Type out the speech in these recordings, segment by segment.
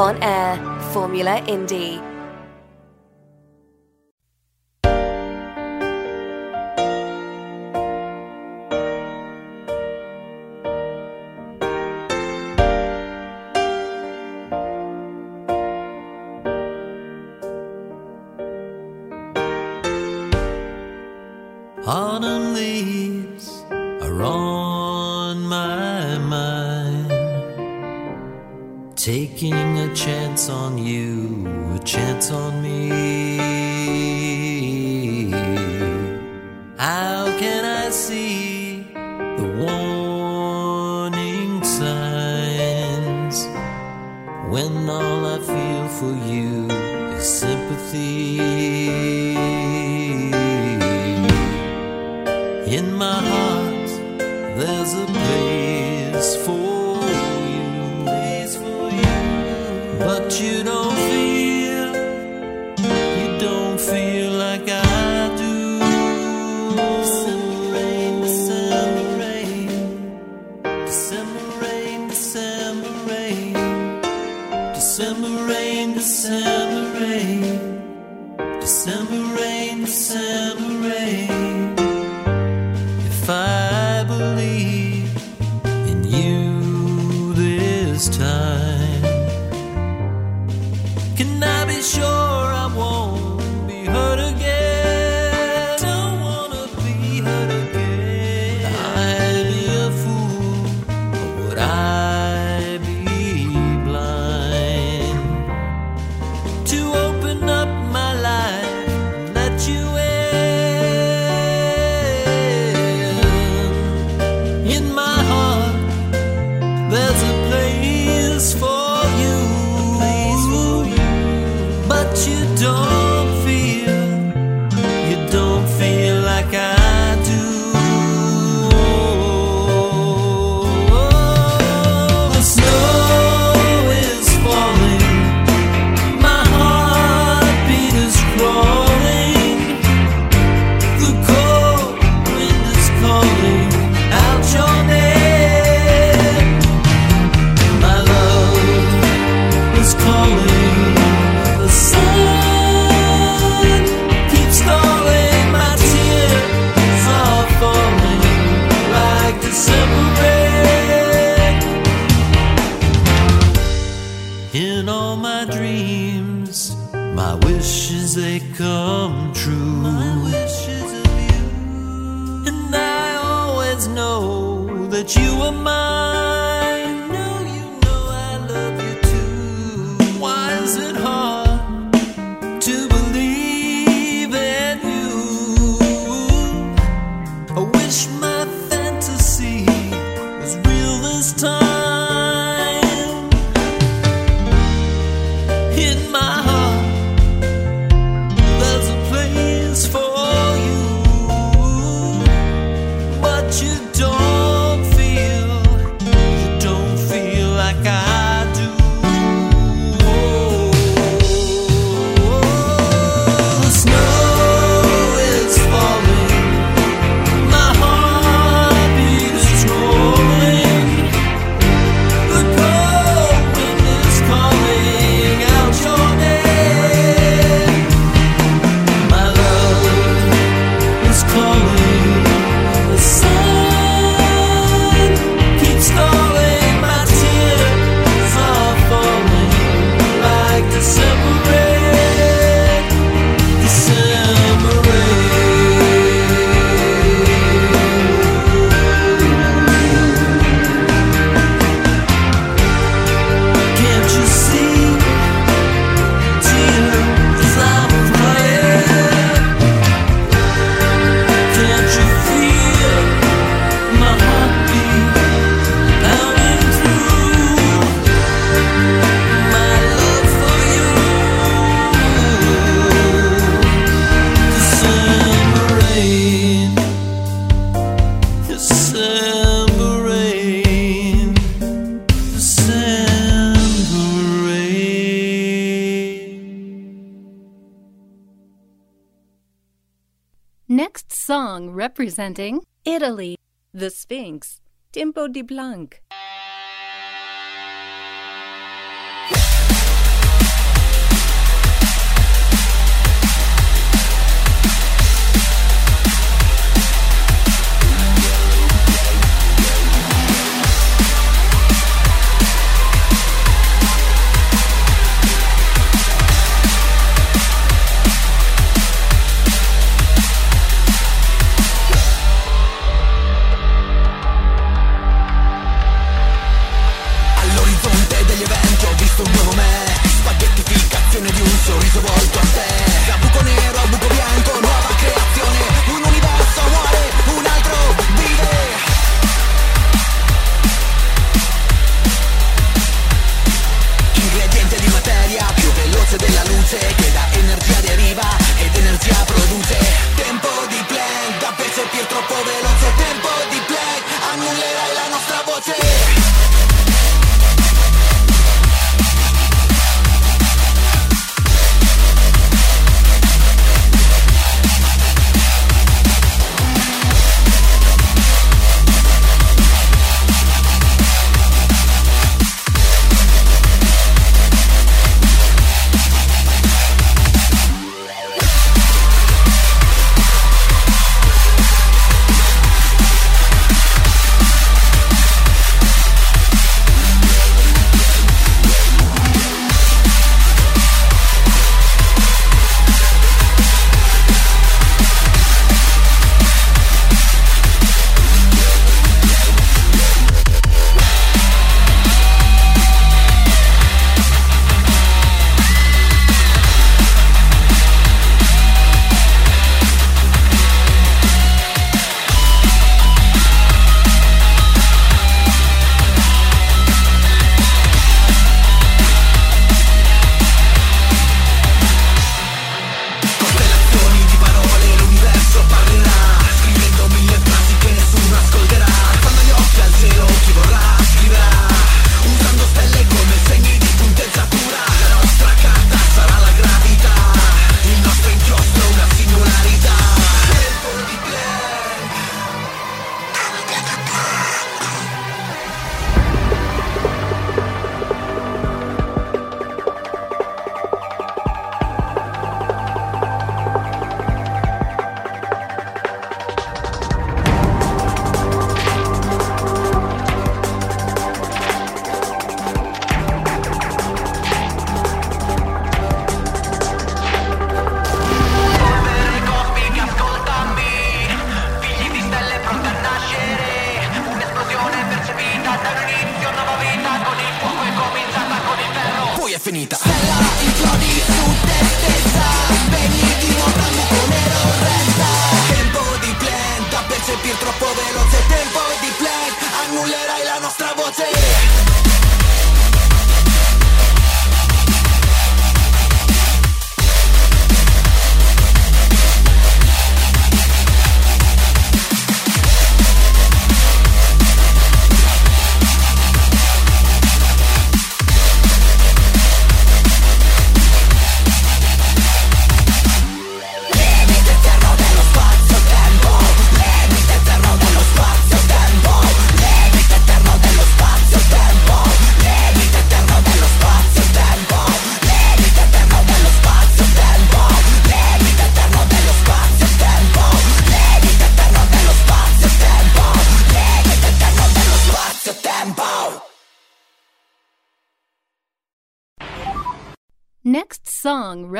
on air, Formula Indie. Song representing Italy, The Sphinx, Tempo di Planck.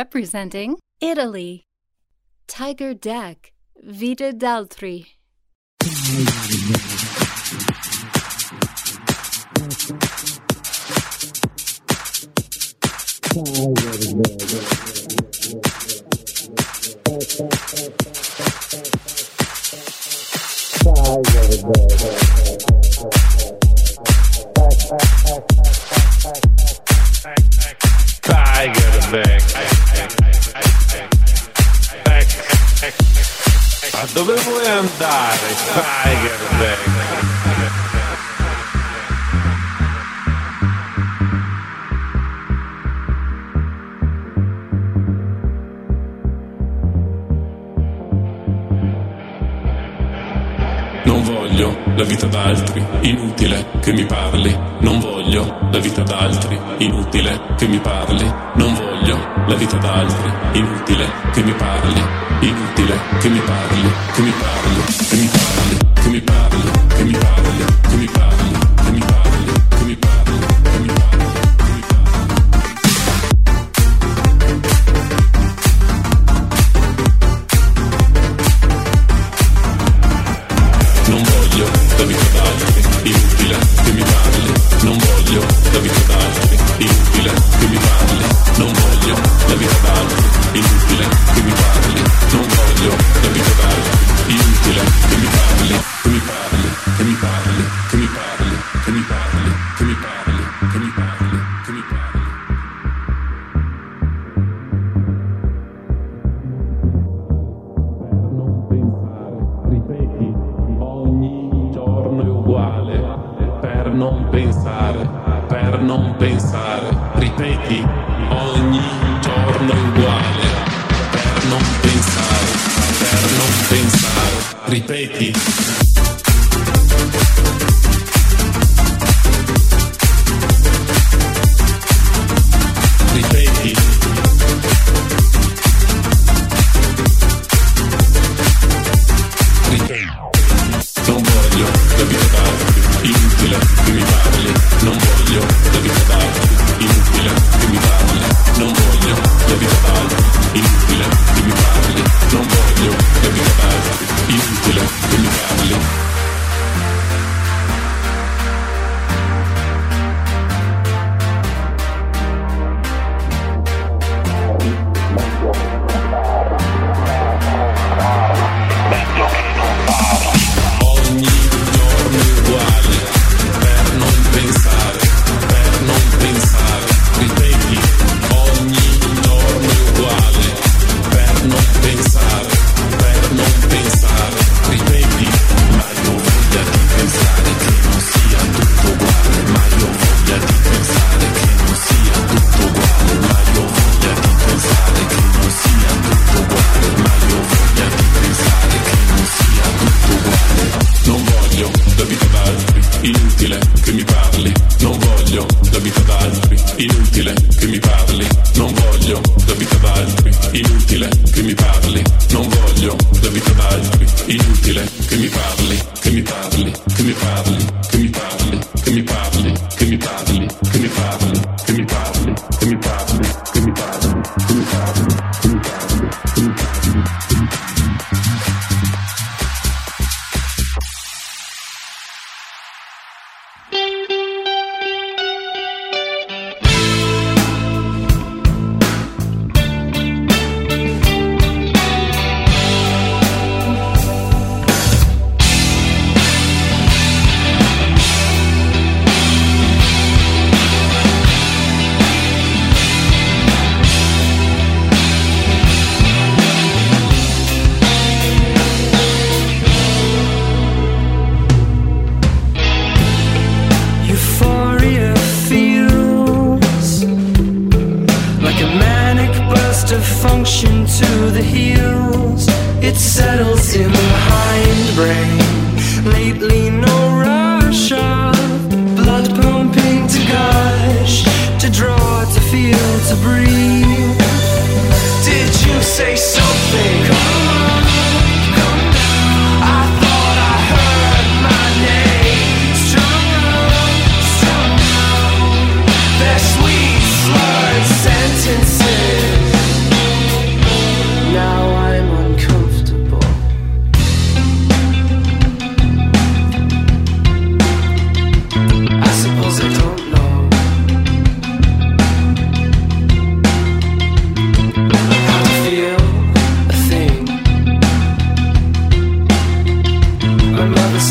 Representing Italy. Tiger Dek, Vita d'altri.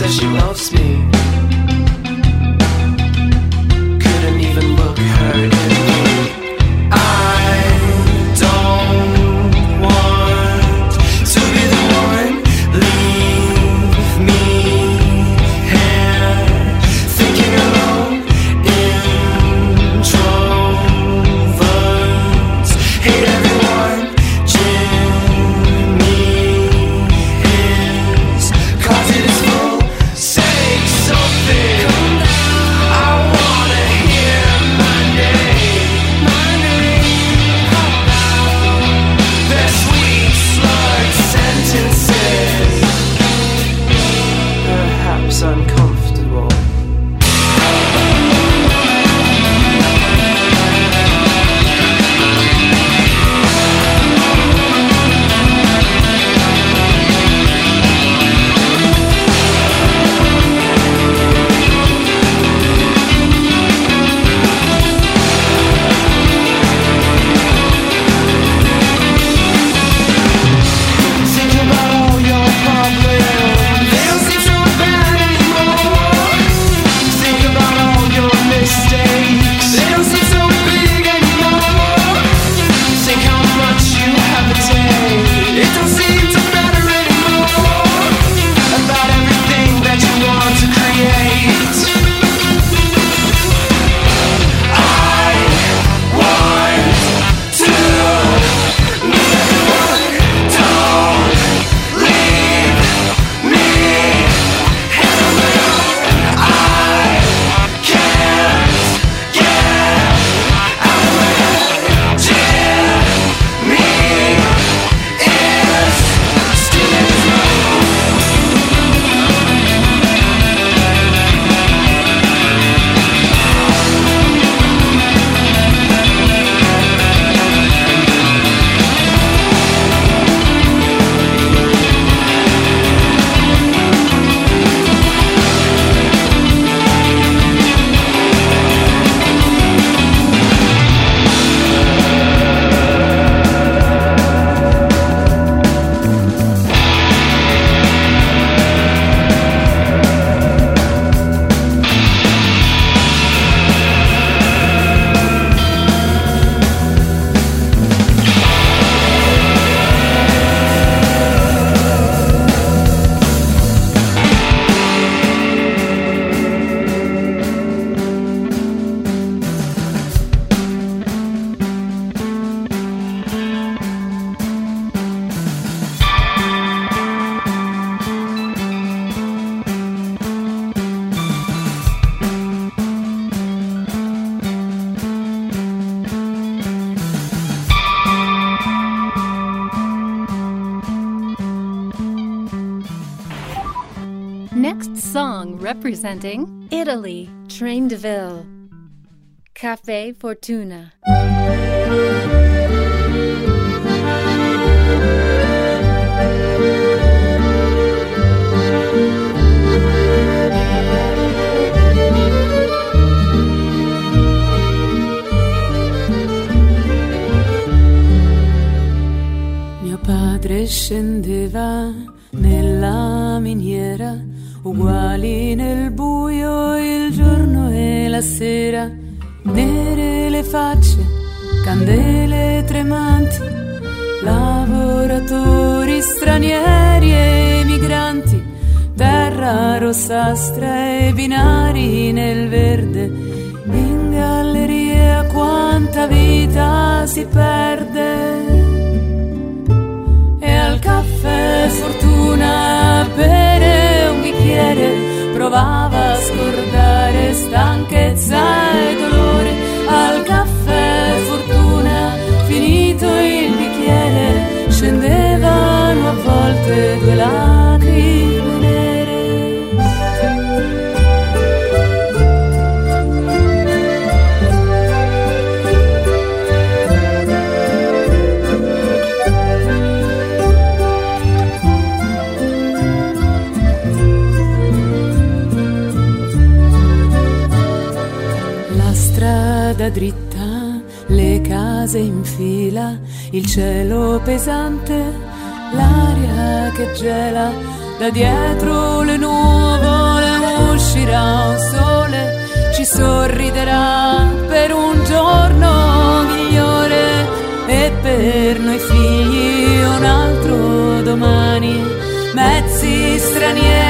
She loves me. Song representing Italy, Train de Ville. Caffè Fortuna. Uguali nel buio il giorno e la sera, nere le facce, candele tremanti, lavoratori stranieri e migranti, terra rossastra e binari nel verde, in galleria quanta vita si perde. E al caffè fortuna bere un bicchiere provava a scordare stanchezza e dolore. Al caffè fortuna finito il bicchiere scendevano a volte due lacrime case in fila, il cielo pesante, l'aria che gela, da dietro le nuvole uscirà un sole, ci sorriderà per un giorno migliore e per noi figli un altro domani, mezzi stranieri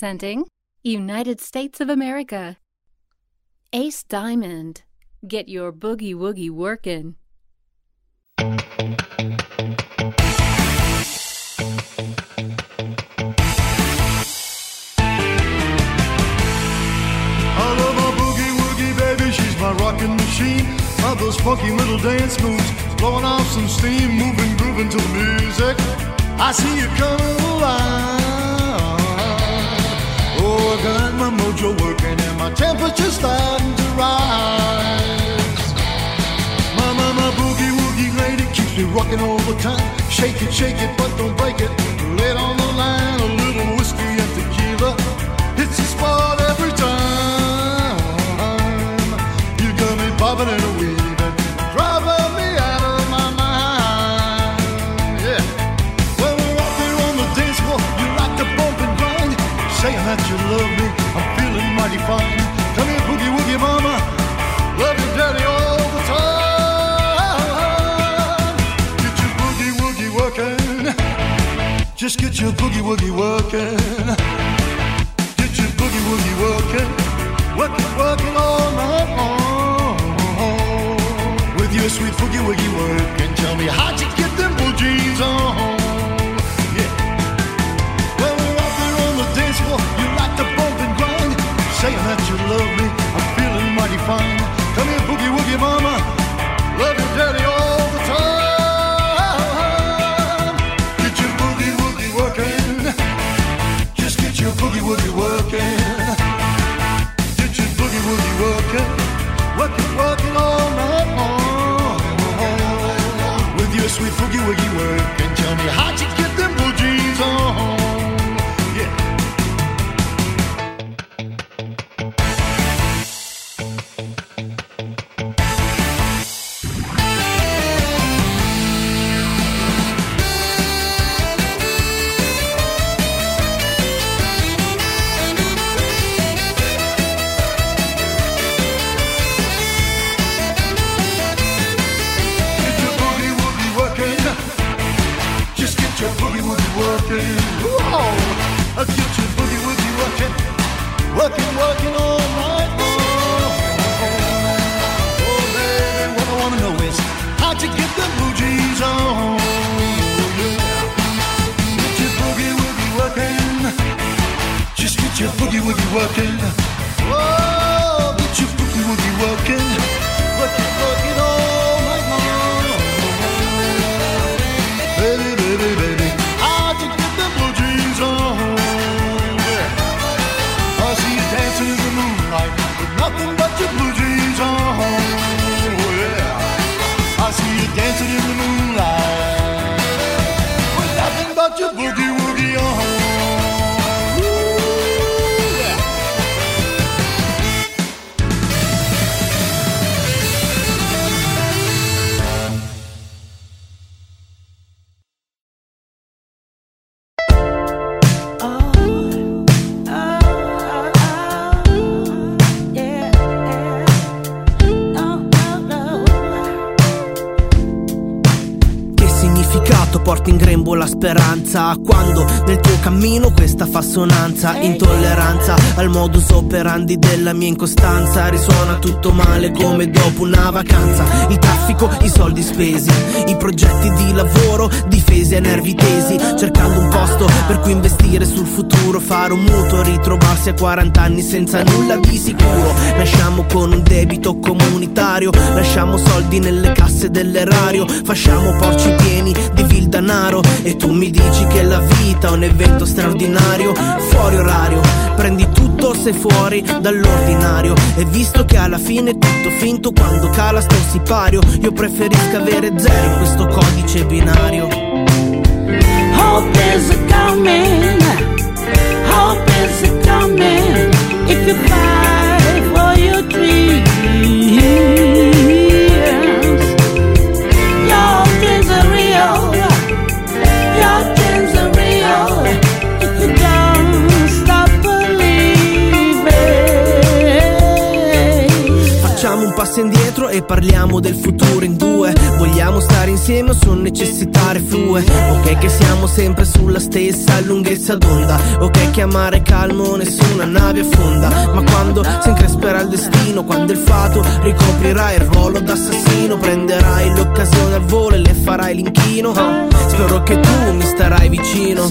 song representing United States of America. Ace Diamond. Get your boogie woogie workin'. I love my boogie woogie baby, she's my rockin' machine. Love those funky little dance moves, blowing off some steam, moving, grooving to the music. I see you coming alive. Oh, got my mojo working and my temperature's starting to rise. My, my, my boogie woogie lady keeps me rocking all the time. Shake it, shake it, but don't break it. Lay it on the line, a little whiskey and tequila. It's a spot every time. You got me bobbing and a weaving, mighty. Come here, boogie woogie mama, love you daddy all the time. Get your boogie woogie working. Just get your boogie woogie working. Get your boogie woogie working. Working, working all night long. With your sweet boogie woogie working. Tell me how'd you get them blue jeans on? Feeling sonanza intolleranza al modus operandi della mia incostanza. Risuona tutto male come dopo una vacanza. Il traffico i soldi spesi i progetti di lavoro difesi a nervi tesi. Cercando un posto per cui investire sul futuro fare un mutuo ritrovarsi a 40 anni senza nulla di sicuro. Nasciamo con un debito comunitario lasciamo soldi nelle casse dell'erario fasciamo porci pieni di vil danaro. E tu mi dici che la vita è un evento straordinario fuori orario. Prendi tutto se fuori dall'ordinario. E visto che alla fine è tutto finto quando cala sto sipario. Io preferisco avere zero in questo codice binario. Hope is coming. Hope is coming. If you fight for your dreams, indietro e parliamo del futuro in due. Vogliamo stare insieme o sono necessità reflue? Ok che siamo sempre sulla stessa lunghezza d'onda. Ok che amare calmo nessuna nave affonda. Ma quando si incresperà il destino Quando il fato ricoprirà il ruolo d'assassino Prenderai l'occasione al volo e le farai l'inchino. Spero che tu mi starai vicino.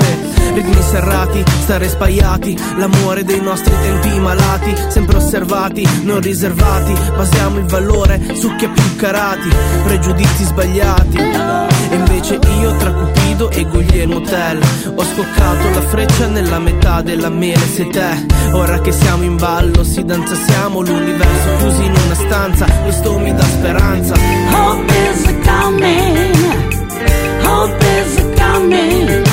Ritmi serrati, stare spaiati L'amore dei nostri tempi malati Sempre osservati, non riservati. Basiamo il valore su chi ha più carati Pregiudizi sbagliati E invece io tra Cupido e Guglielmo Tell Ho scoccato la freccia nella metà della mele Sei te, ora che siamo in ballo Si danza siamo l'universo chiusi in una stanza Questo mi dà speranza Hope is coming. Hope is coming.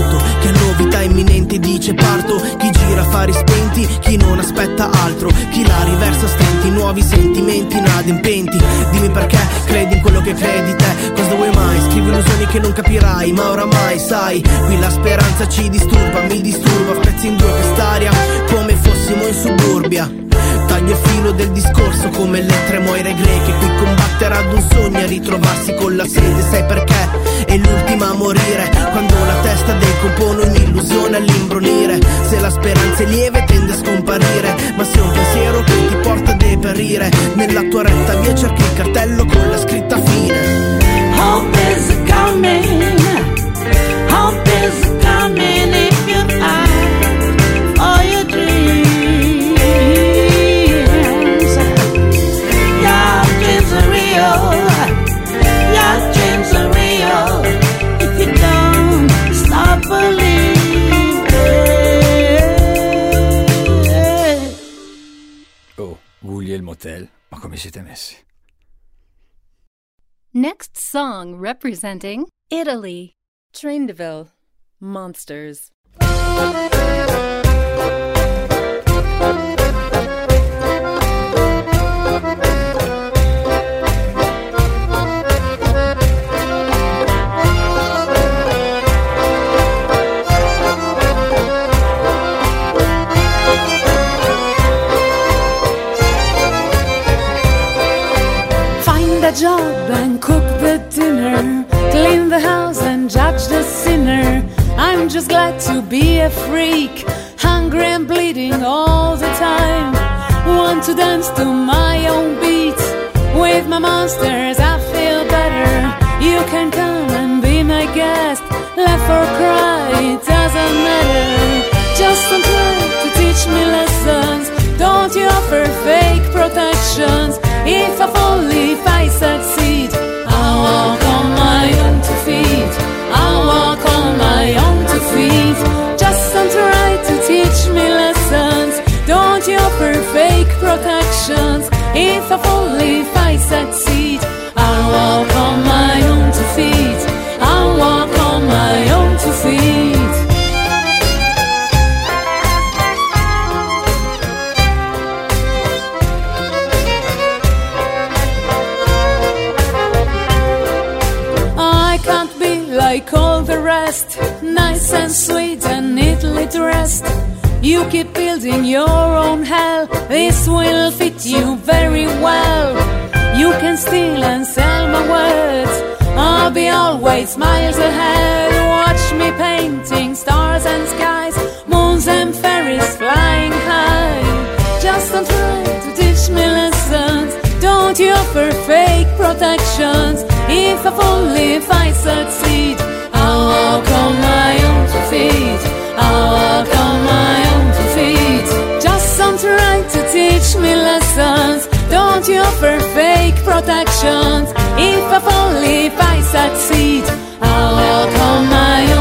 Salto, chi ha novità imminenti dice parto, chi gira affari spenti, chi non aspetta altro, chi la riversa a stenti, nuovi sentimenti inadempenti. Dimmi perché credi in quello che credi te, cosa vuoi mai? Scrivi illusioni che non capirai, ma oramai sai, qui la speranza ci disturba, mi disturba, spezzi in due quest'aria, come fossimo in suburbia. Taglio il filo del discorso come le tre moire greche Qui combattere ad un sogno e ritrovarsi con la sede Sai perché? È l'ultima a morire. Quando la testa decompone un'illusione all'imbronire Se la speranza è lieve tende a scomparire. Ma se un pensiero che ti porta a deperire Nella tua retta via cerchi il cartello con la scritta fine. Hope is coming. Hope is coming if you fight Guglielmo Tell, ma come siete messi? Next song representing Italy. Traindeville. Monsters. A job and cook the dinner, clean the house and judge the sinner. I'm just glad to be a freak, hungry and bleeding all the time. Want to dance to my own beat. With my monsters, I feel better. You can come and be my guest. Laugh or cry, it doesn't matter. Just try to teach me lessons. Don't you offer fake protections? If I fall, if I succeed, I walk on my own two feet. I walk on my own two feet. Just don't try to teach me lessons. Don't you offer fake protections? If I fall, if I succeed, I'll walk the nice and sweet and neatly dressed. You keep building your own hell, this will fit you very well. You can steal and sell my words, I'll be always miles ahead. Watch me painting stars and skies, moons and fairies flying high. Just don't try to teach me lessons. Don't you offer fake protections? If I fall, if I succeed, teach me lessons. Don't you offer fake protections? If I fall, if I succeed, I'll walk on my own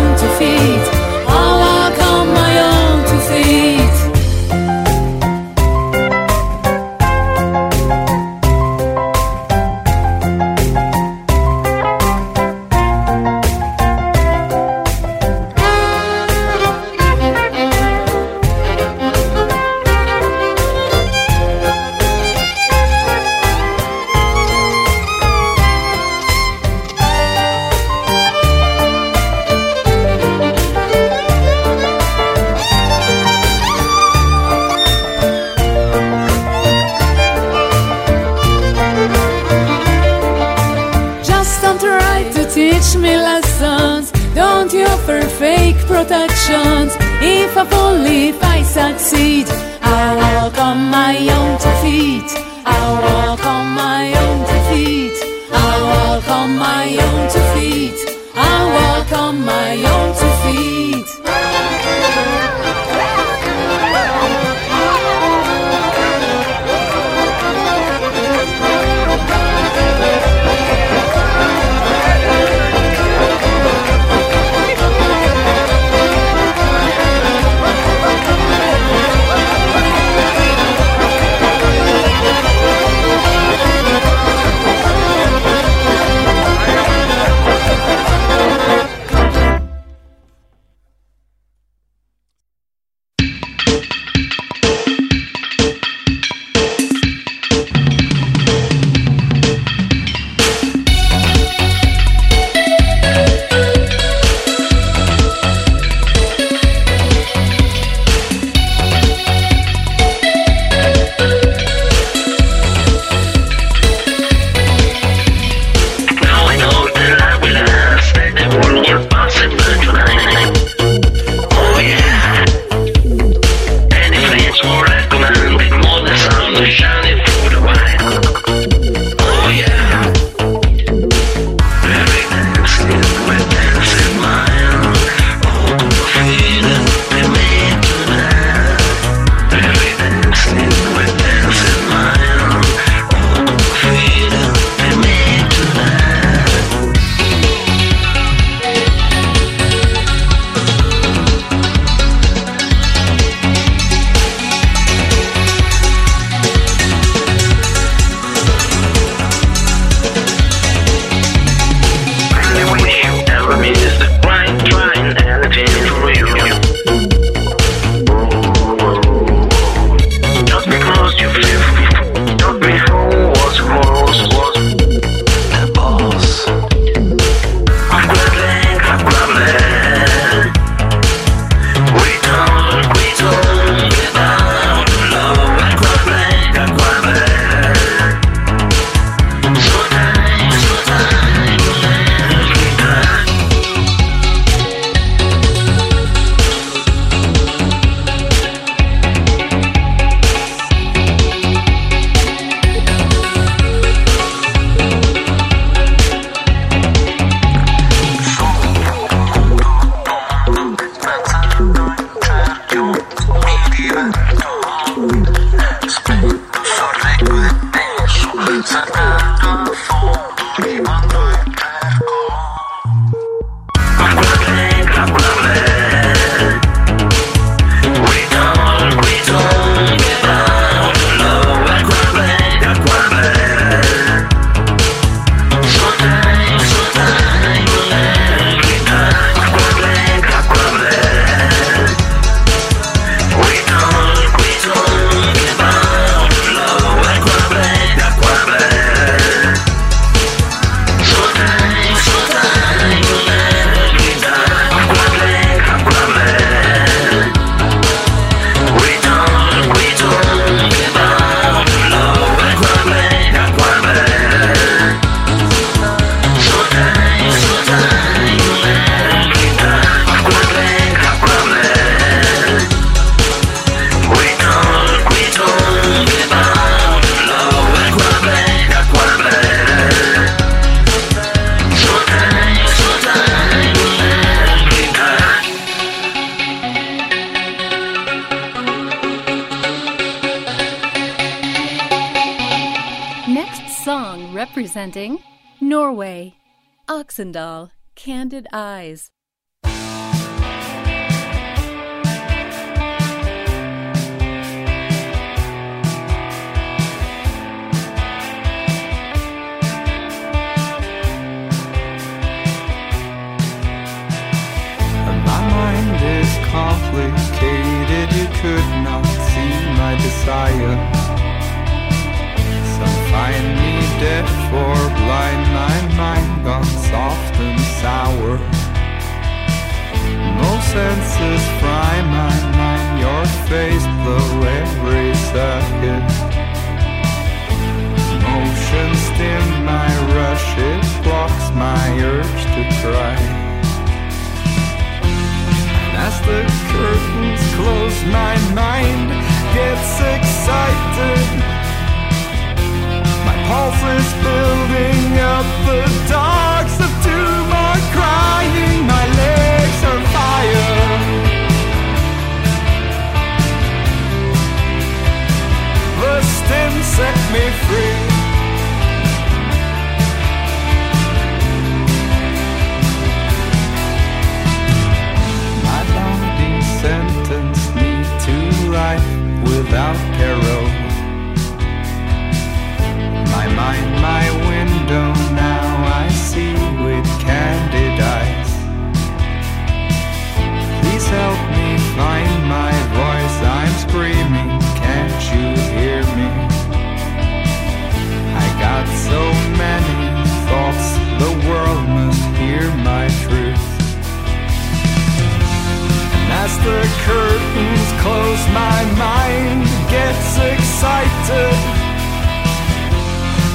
curtains close, my mind gets excited.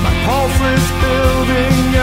My pulse is building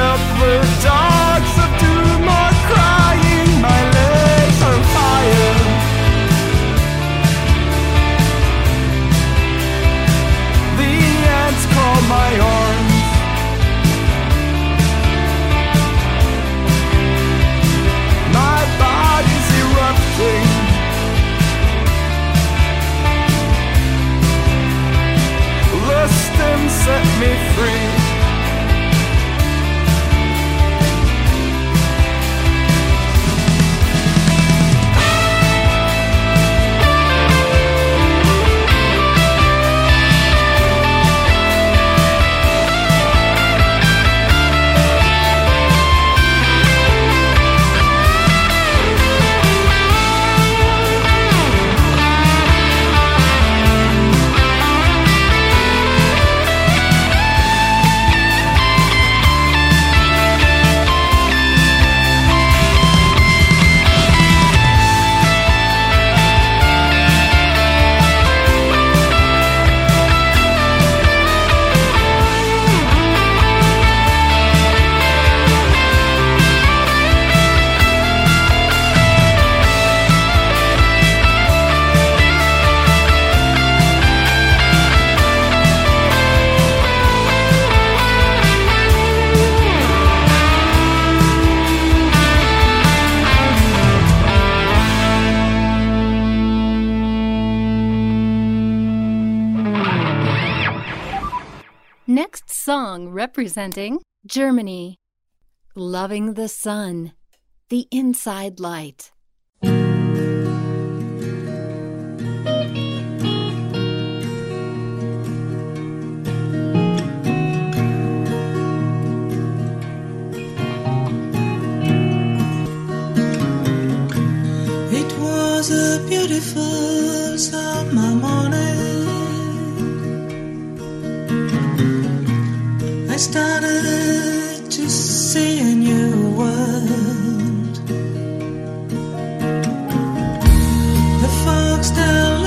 Representing Germany. Loving the sun, the inside light. It was a beautiful summer morning. started to see a new world. The fox down.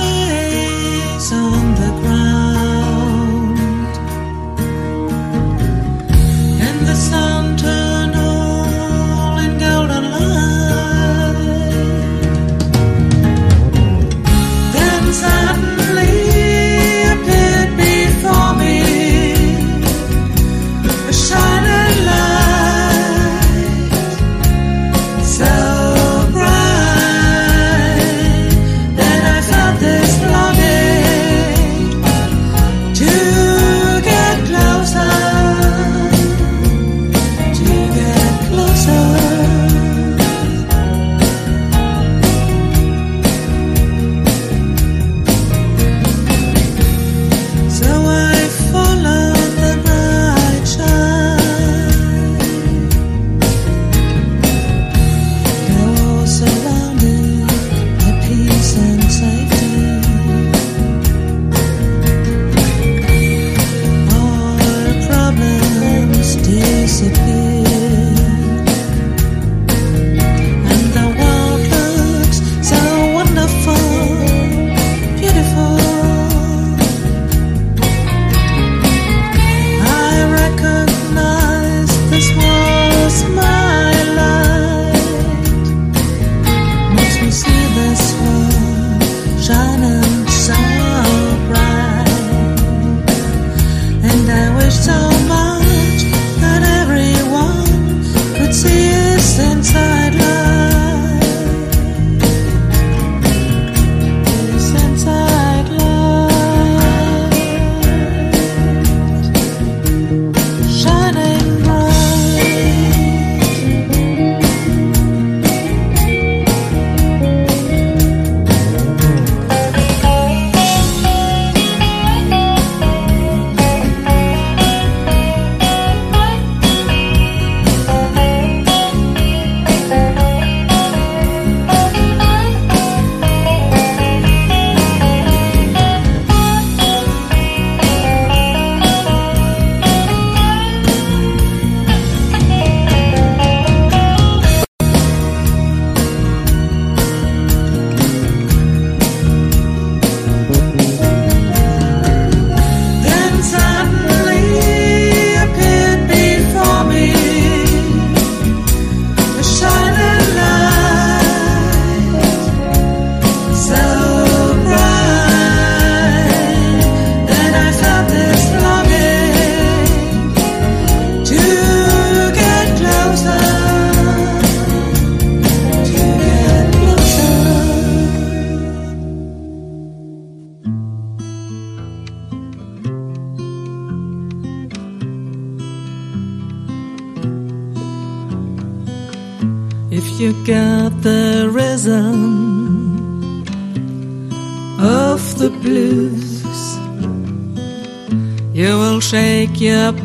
Shake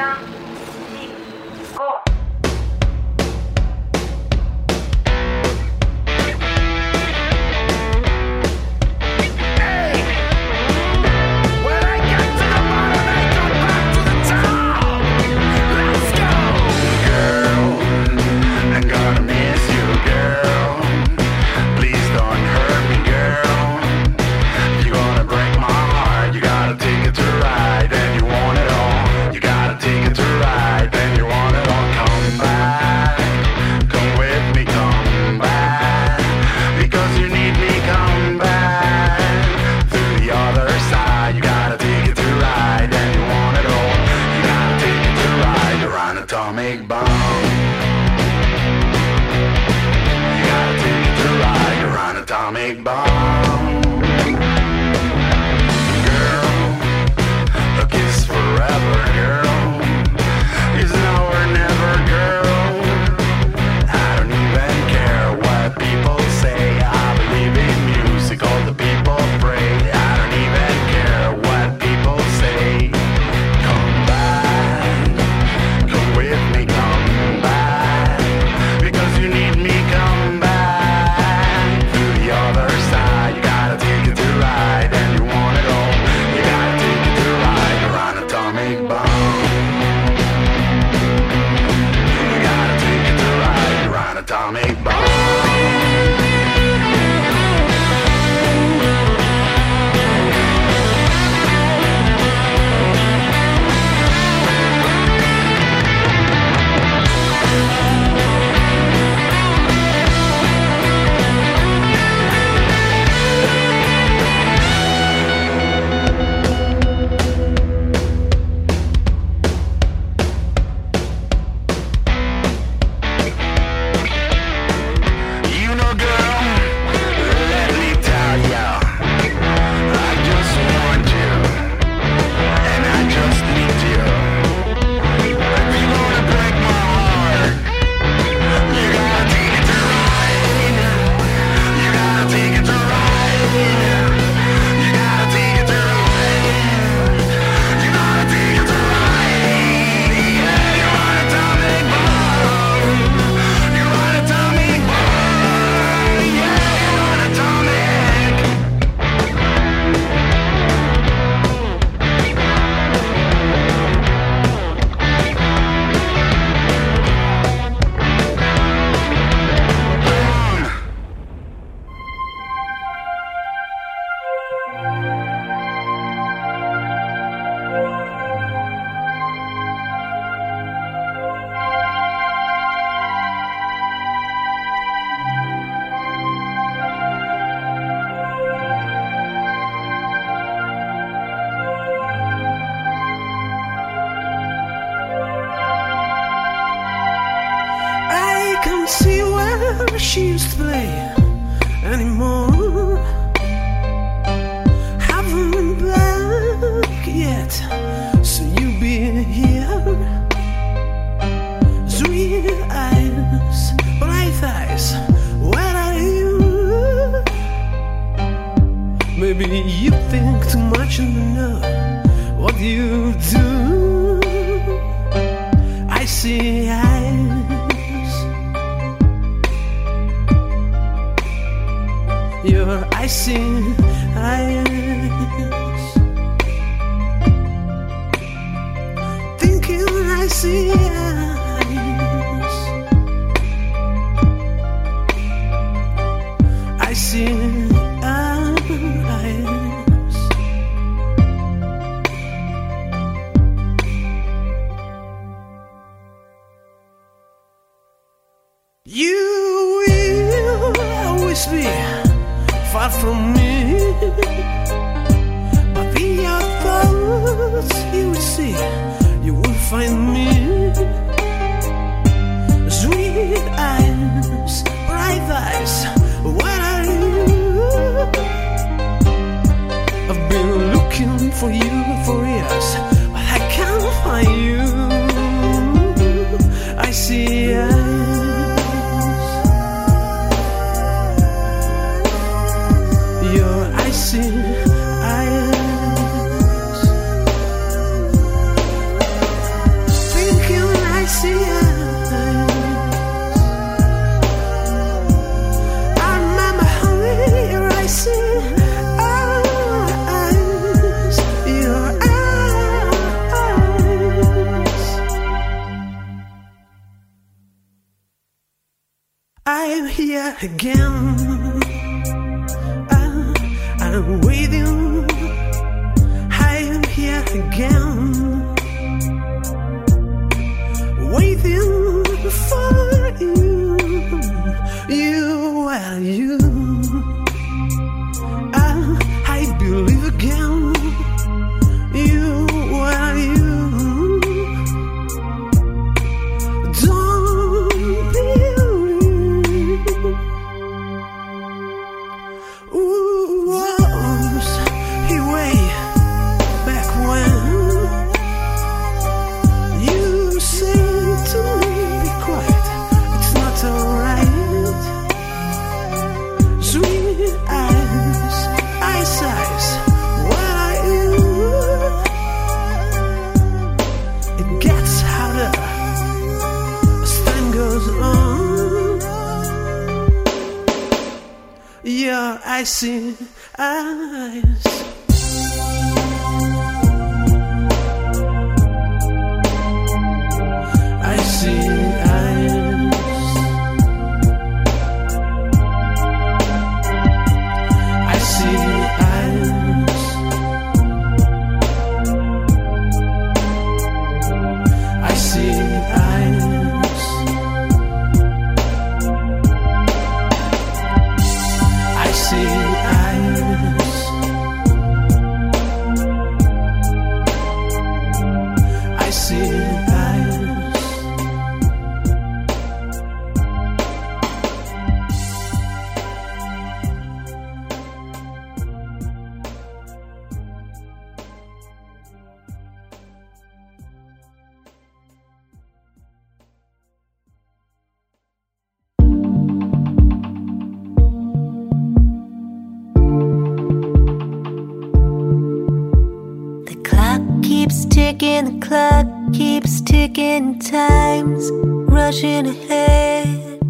감사합니다. you do. I see eyes. Your icy eyes. ticking, the clock keeps ticking, time's rushing ahead.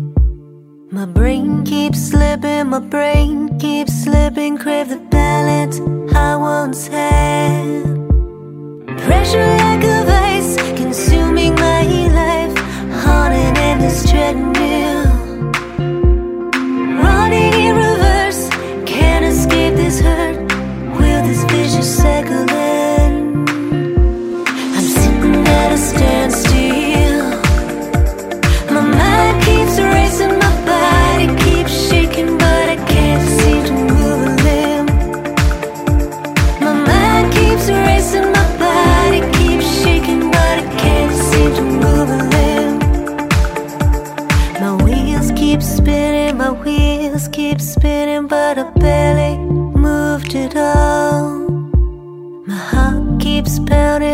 My brain keeps slipping, my brain keeps slipping, crave the balance I once had. Pressure like a vice, consuming my life, haunted in this treadmill.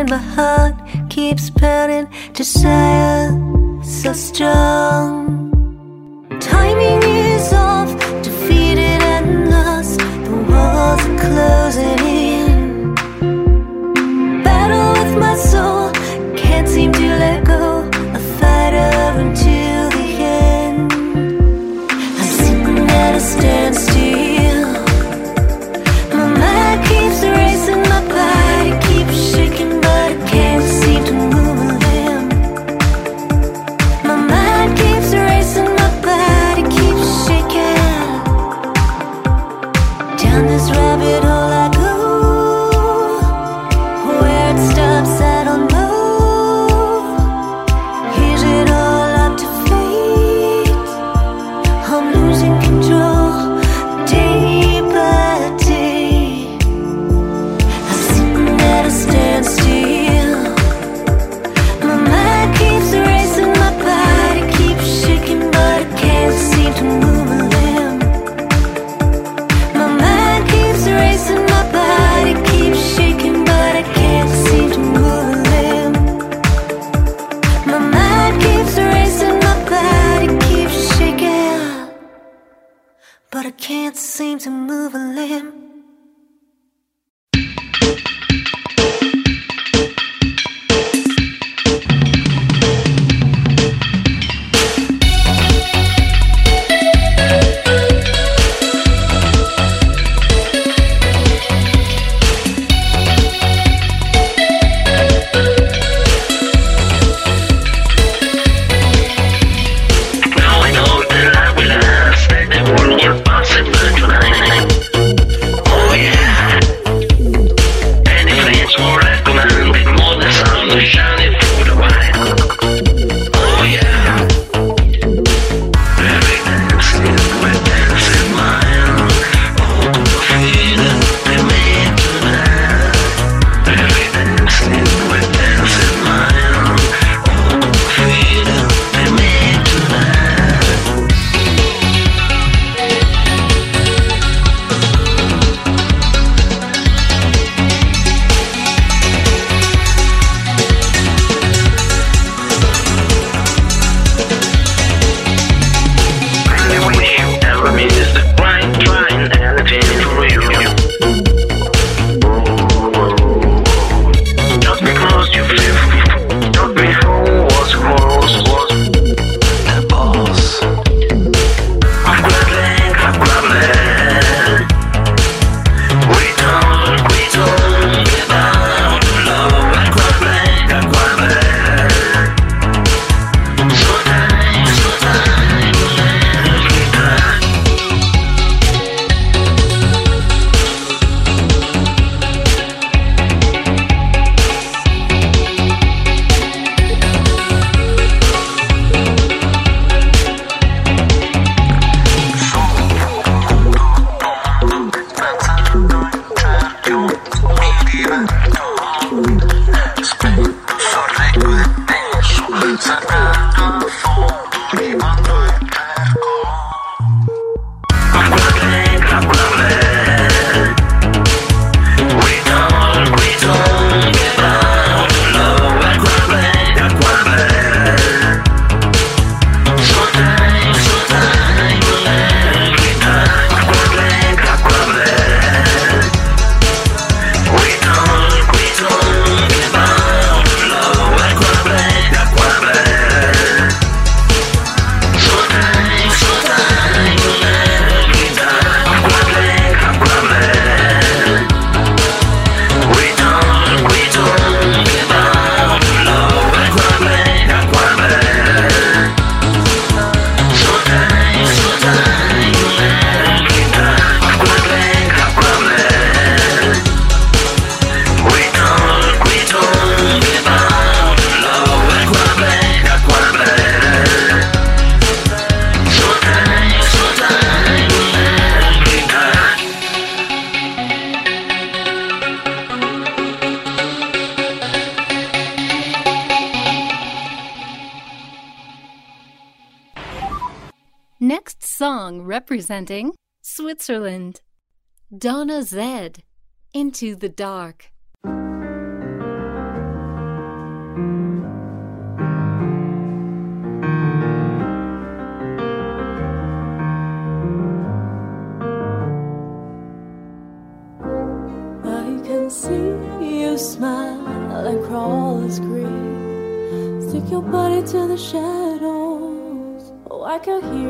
my heart keeps pounding, desire so strong. Timing is off, defeated and lost. The walls are closing. into the dark. I can see you smile and crawl and scream. Stick your body to the shadows. Oh, I can hear.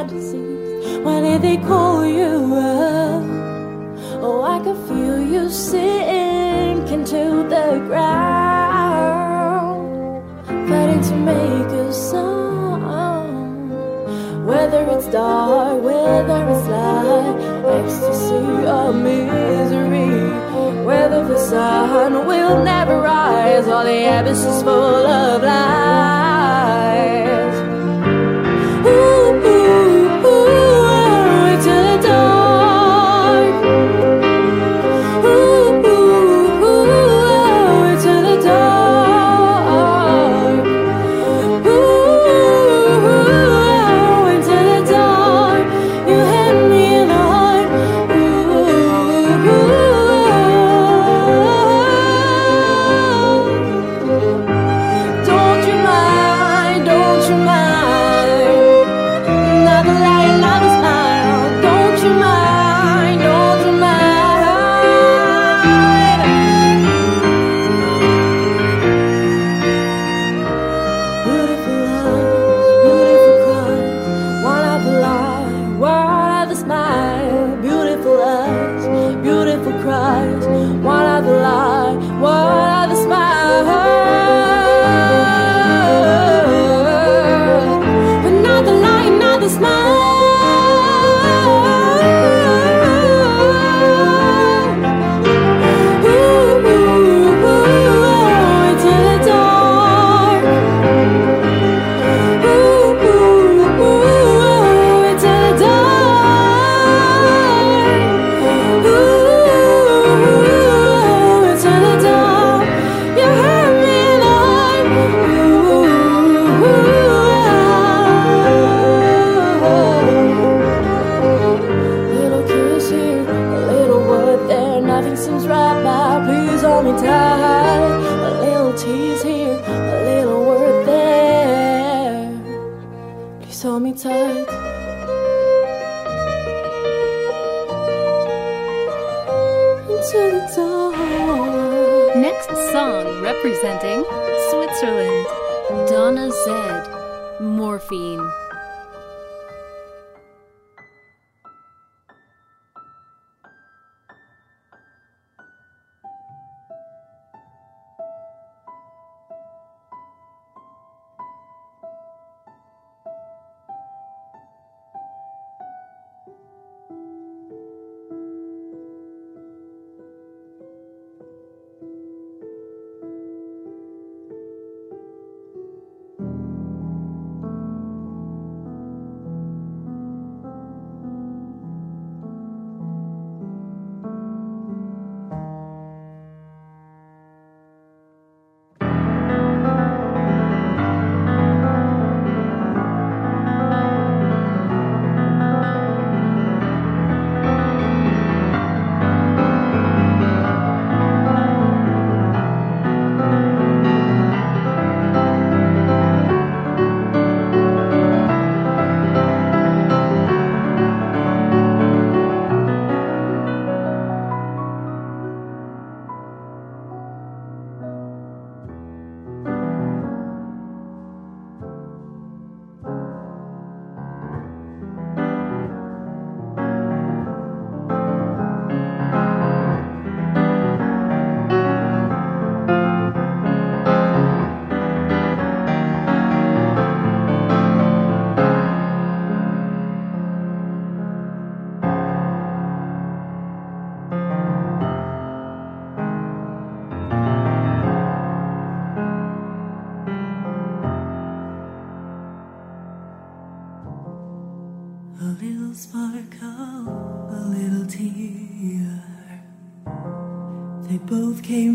fantasies. Why did they call you up? Oh, I could feel you sinking to the ground, fighting to make a sound. Whether it's dark, whether it's light, ecstasy or misery, whether the sun will never rise or the abyss is full of light.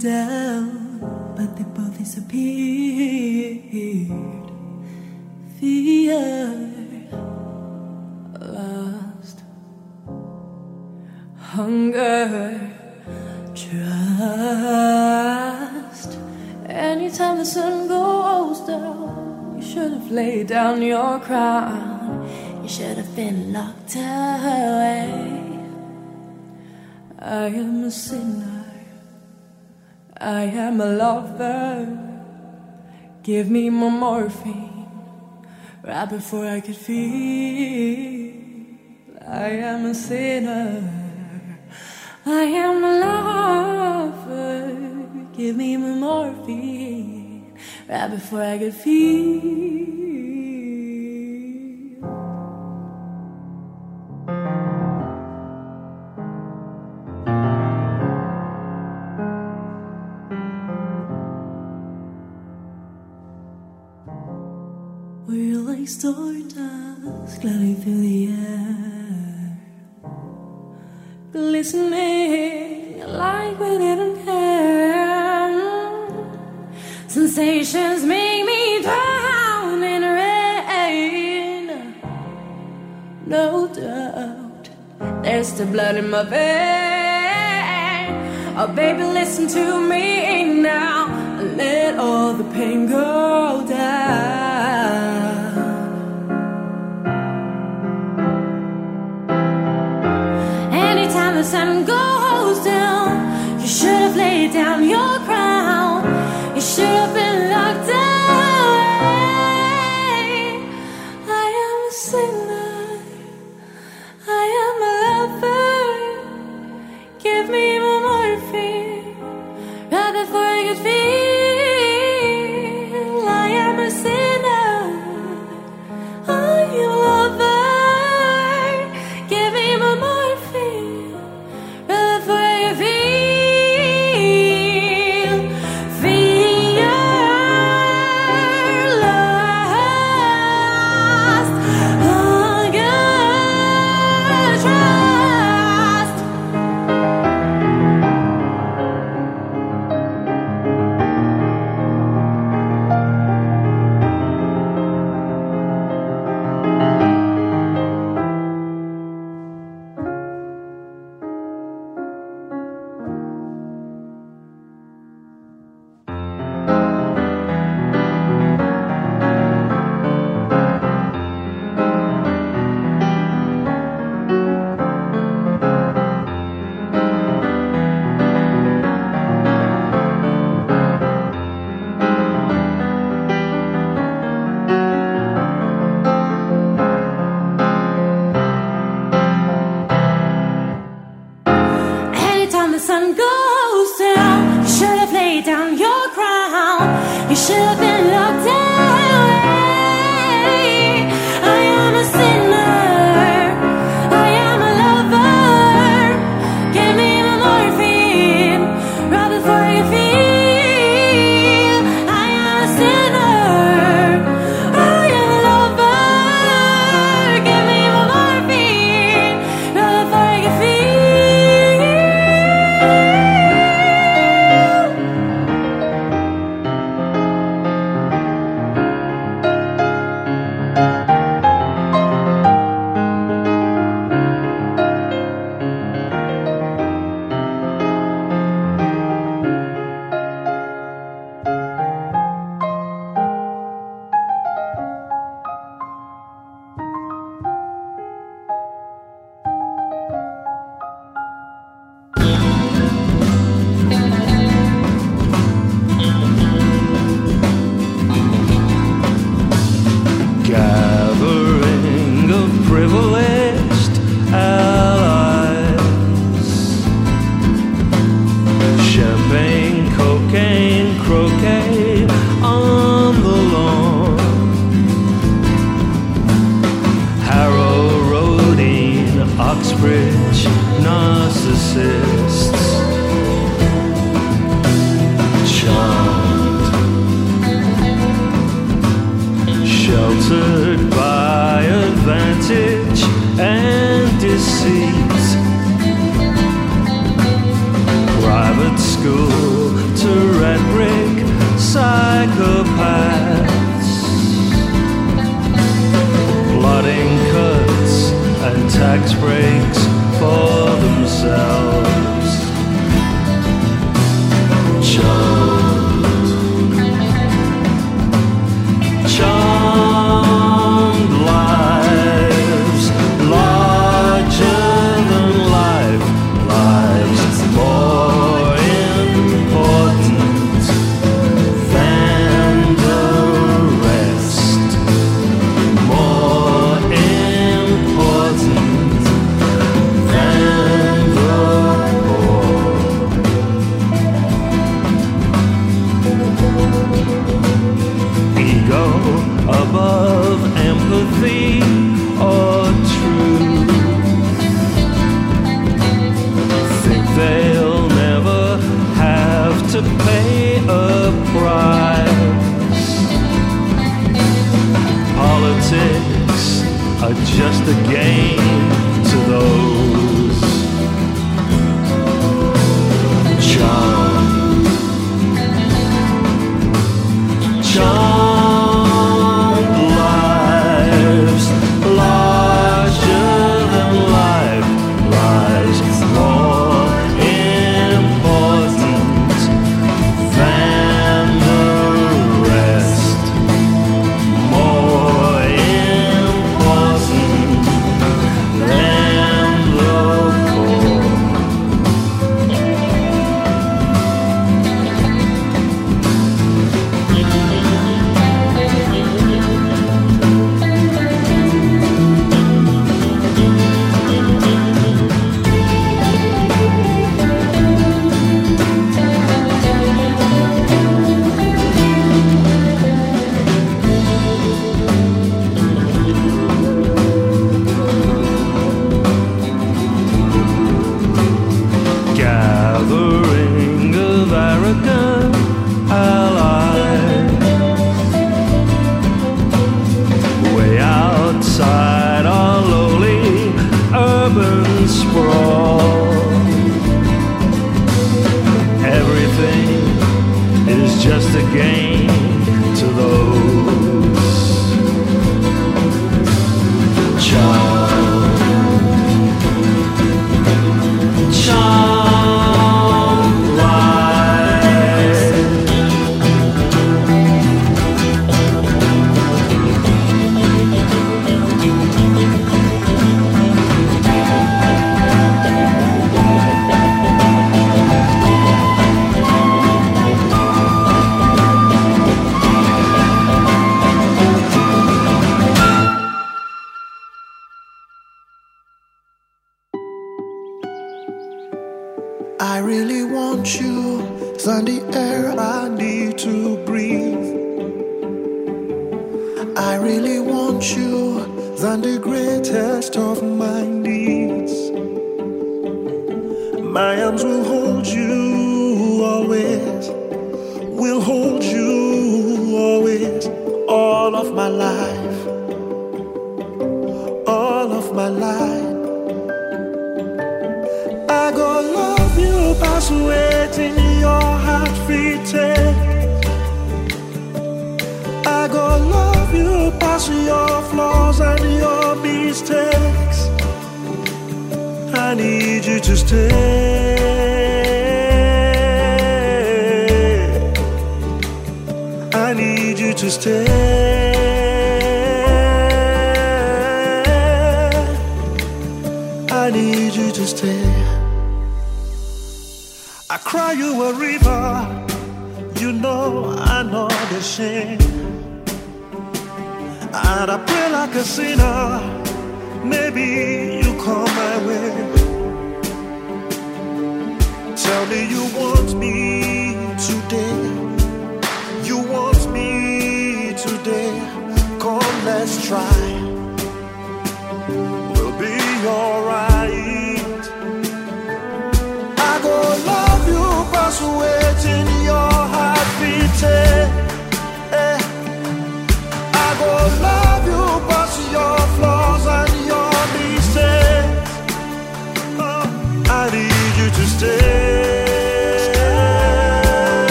down, but they both disappeared. Fear lost, hunger, trust. Anytime the sun goes down, you should have laid down your crown. I am a lover. Give me more morphine right before I could feel. I am a sinner. I am a lover. Give me more morphine right before I could feel. listening like we didn't care. Sensations make me drown in rain. No doubt, there's the blood in my veins. Oh, baby, listen to me now. Let all the pain go down. sun goes down, you should have laid down your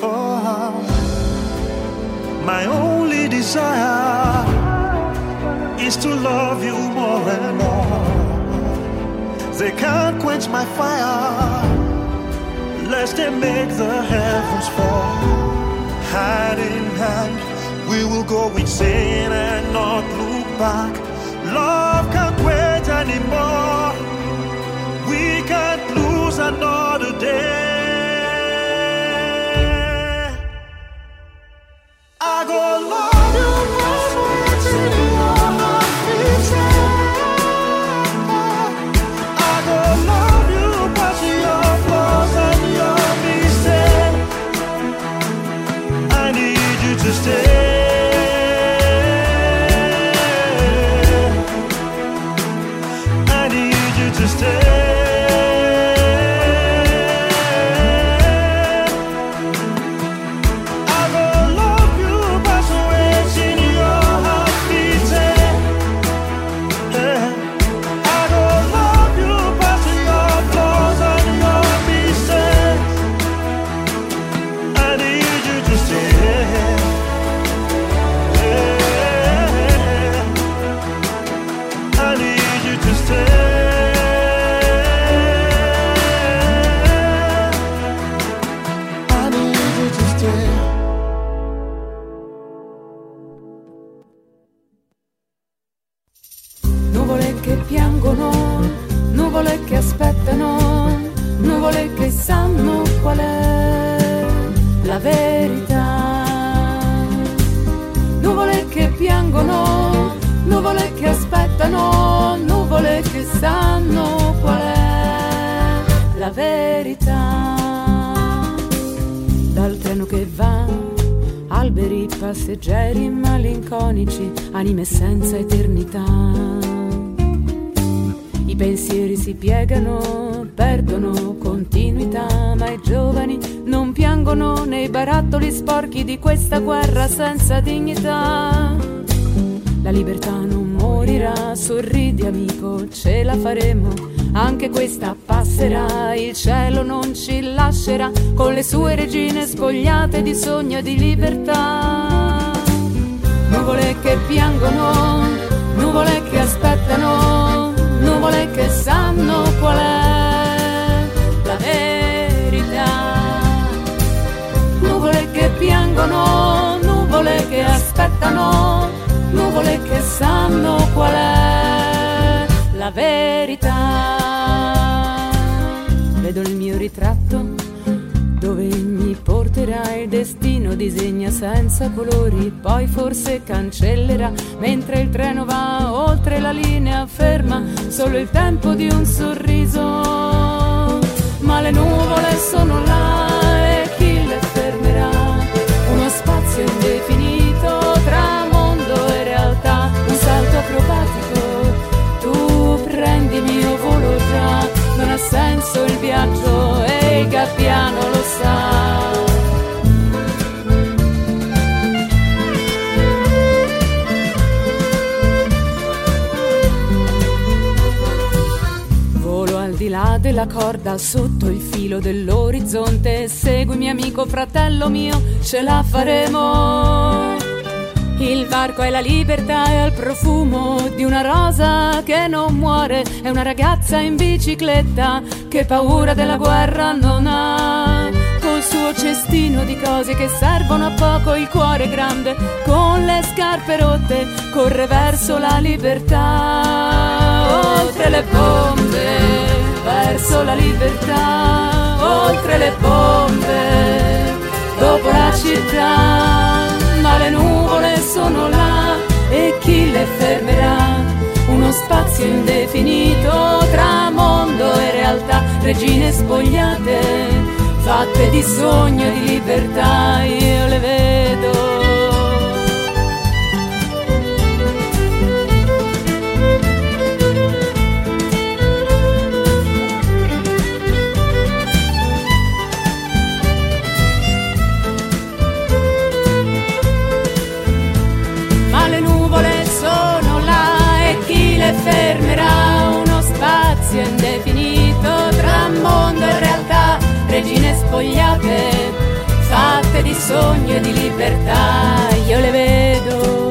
Oh, my only desire is to love you more and more. They can't quench my fire, lest they make the heavens fall. Hand in hand, we will go insane and not look back. Love can't wait anymore. We can't lose another day. I go love aspettano, nuvole che sanno qual è la verità. Dal treno che va, alberi passeggeri malinconici, anime senza eternità. I pensieri si piegano, perdono continuità, ma i giovani non piangono nei barattoli sporchi di questa guerra senza dignità. La libertà non morirà, sorridi amico, ce la faremo. Anche questa passerà, il cielo non ci lascerà con le sue regine spogliate di sogno e di libertà. Nuvole che piangono, nuvole che aspettano, nuvole che sanno qual è la verità. Nuvole che piangono, nuvole che aspettano, nuvole che sanno qual è la verità. Vedo il mio ritratto dove mi porterà il destino, disegna senza colori, poi forse cancellerà mentre il treno va oltre la linea ferma, solo il tempo di un sorriso. Ma le nuvole sono là senso il viaggio e il gabbiano lo sa. Volo al di là della corda, sotto il filo dell'orizzonte. Seguimi amico, fratello mio, ce la faremo. Il varco è la libertà e al profumo di una rosa che non muore. È una ragazza in bicicletta che paura della guerra non ha. Col suo cestino di cose che servono a poco, il cuore grande, con le scarpe rotte, corre verso la libertà. Oltre le bombe, verso la libertà. Oltre le bombe, dopo la città. Sono là e chi le fermerà? Uno spazio indefinito tra mondo e realtà, regine spogliate, fatte di sogno e di libertà, io le vedo. Spogliate, fatte di sogno e di libertà, io le vedo.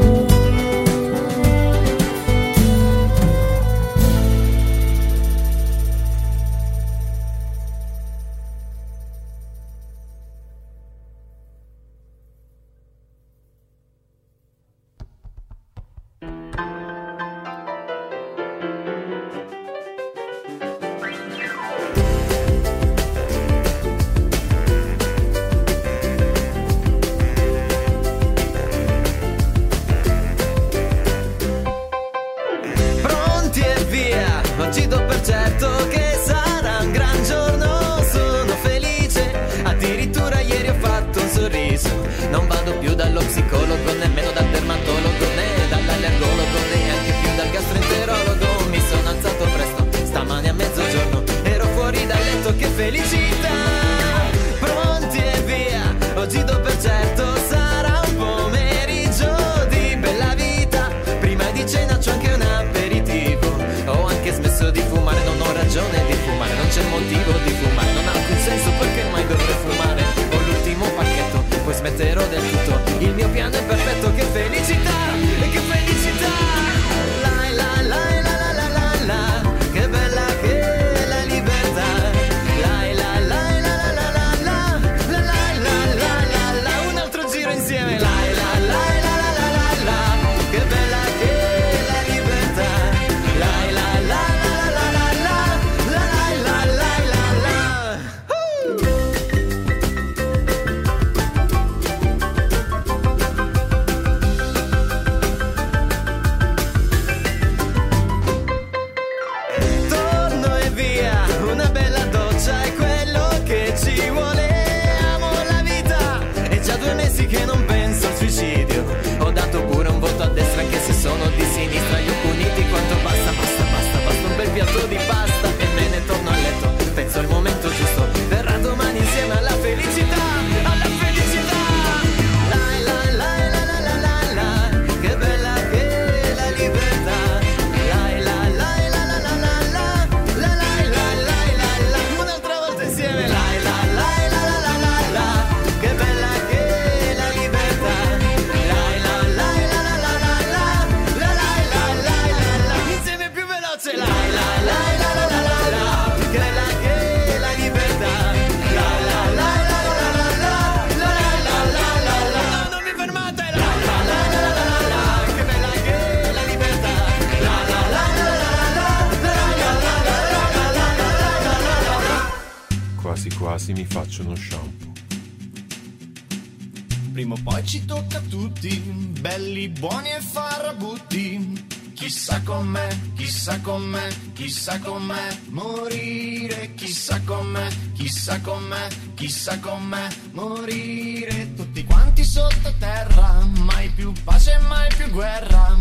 se mi faccio uno shampoo. Prima o poi ci tocca a tutti, belli, buoni e farabutti. Chissà com'è, chissà com'è, chissà com'è morire, chissà com'è, chissà com'è, chissà com'è morire. Tutti quanti sottoterra, mai più pace, mai più guerra.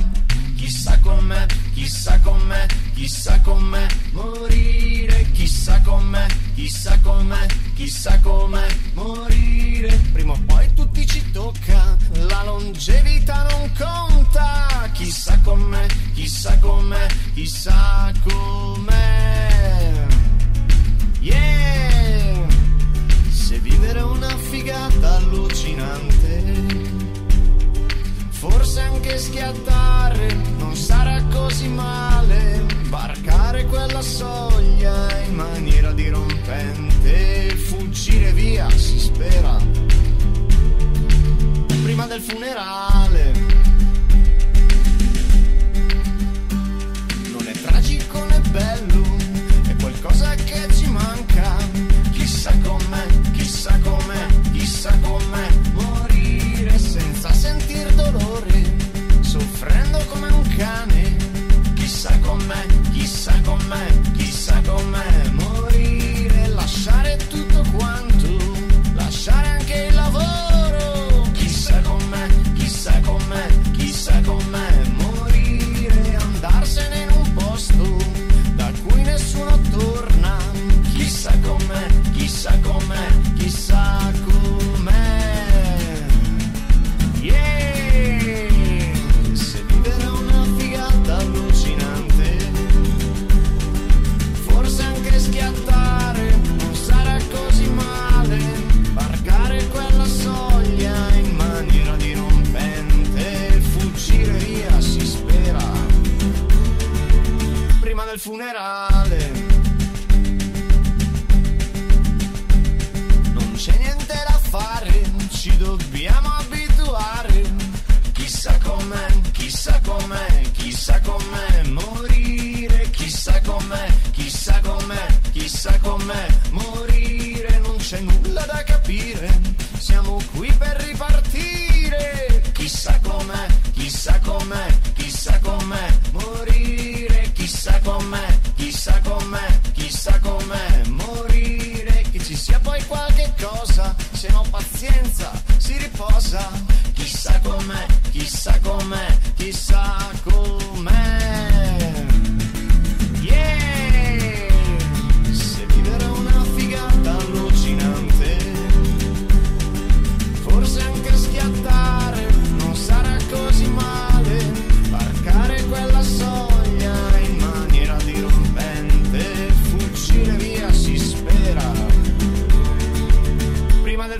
Chissà com'è, chissà com'è, chissà com'è morire, chissà com'è, chissà com'è chissà com'è morire. Prima o poi tutti ci tocca, la longevità non conta. Chissà com'è, chissà com'è, chissà com'è. Yeah! Se vivere una figata allucinante. Forse anche schiattare non sarà così male. funerale é.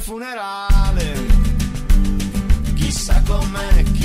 funerale. Chissà com'è Chi...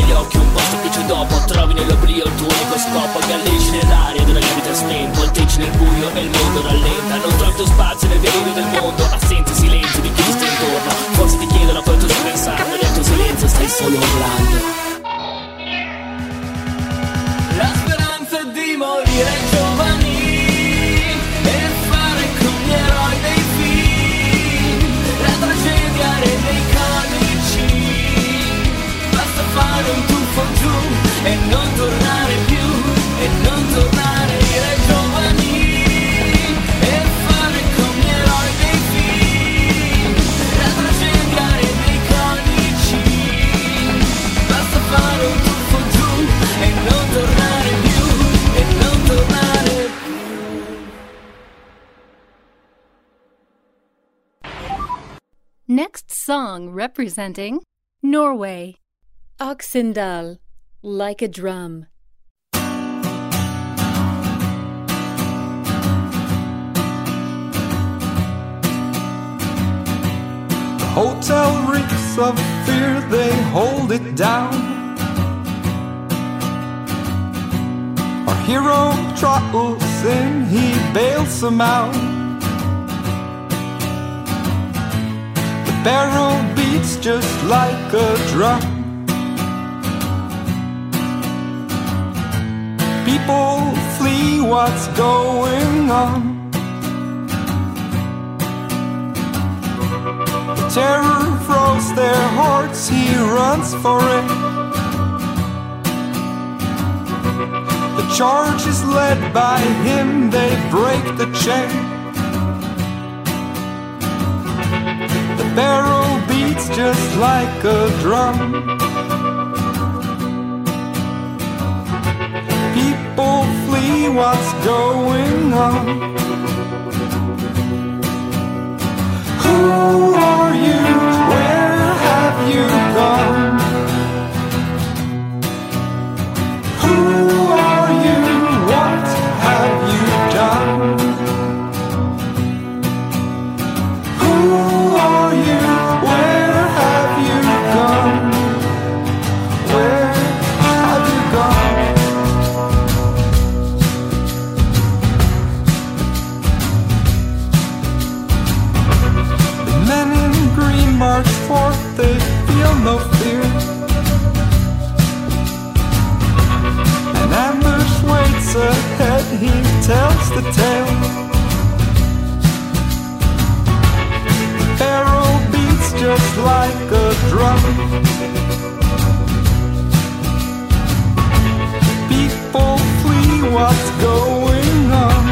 negli occhi un posto che ci dopo. Trovi nell'oblio il tuo unico scopo Galleggi nell'aria dove la vita spenta Volteggi nel buio e il mondo rallenta. Non trovi tuo spazio nel delirio del mondo. Assenti silenzio di chi ti sta intorno. Forse ti chiedono poi tu stai pensando Nel tuo silenzio. Stai solo urlando. Song representing Norway. Øksendal, like a drum. The hotel reeks of fear, they hold it down. Our hero trottles in, he bails them out. Barrel beats just like a drum. People flee what's going on. The Terror froze their hearts, he runs for it. The charge is led by him, they break the chain. Barrel beats just like a drum. People flee what's going on. Who are you? Where have you gone? Who feel no fear. An ambush waits ahead, he tells the tale. The barrel beats just like a drum. People flee what's going on.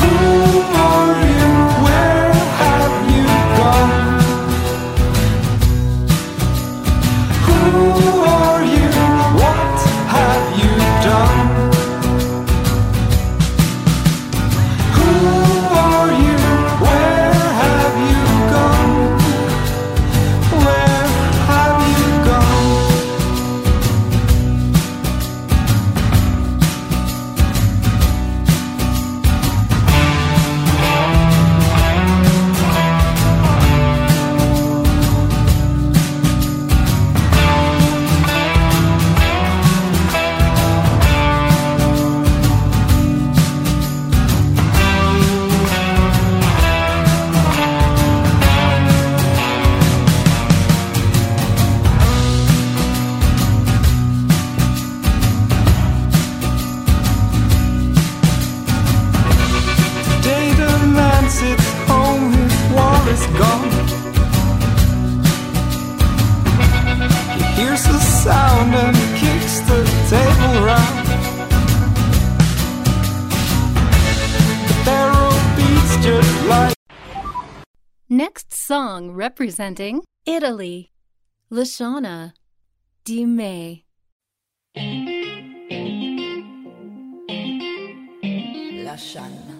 Who are Who are you? What have you done? Song representing Italy. Lashana. Di me. La Shanna.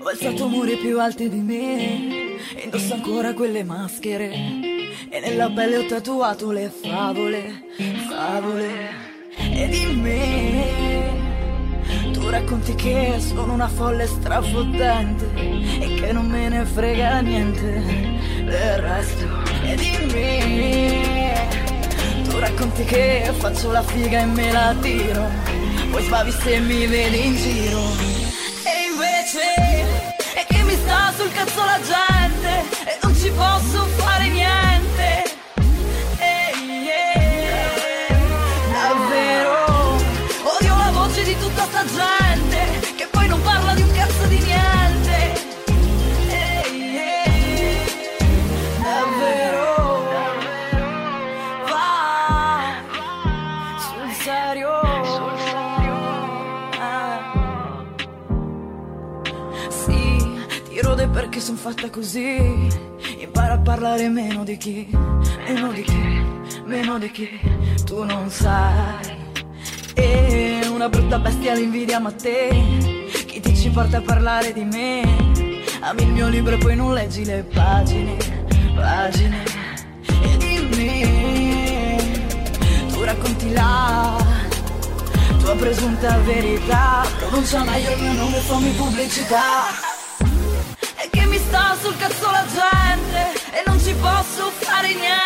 Ho alzato muri più alti di me, indosso ancora quelle maschere e nella pelle ho tatuato le favole, favole e di me. Tu racconti che sono una folle strafottente e che non me ne frega niente del resto. E dimmi tu racconti che faccio la figa e me la tiro poi spavi se mi vedi in giro. E invece è che mi sta sul cazzo la gente e non ci posso fare niente sono fatta così. Impara a parlare meno di chi? Meno di chi, meno di chi? Tu non sai. E una brutta bestia l'invidia ma te? Chi ti ci porta a parlare di me? Ami il mio libro e poi non leggi le pagine. Pagine. E dimmi Tu racconti la tua presunta verità. Pronuncia meglio il mio nome, fammi pubblicità. E che mi sta sul cazzo la gente E non ci posso fare niente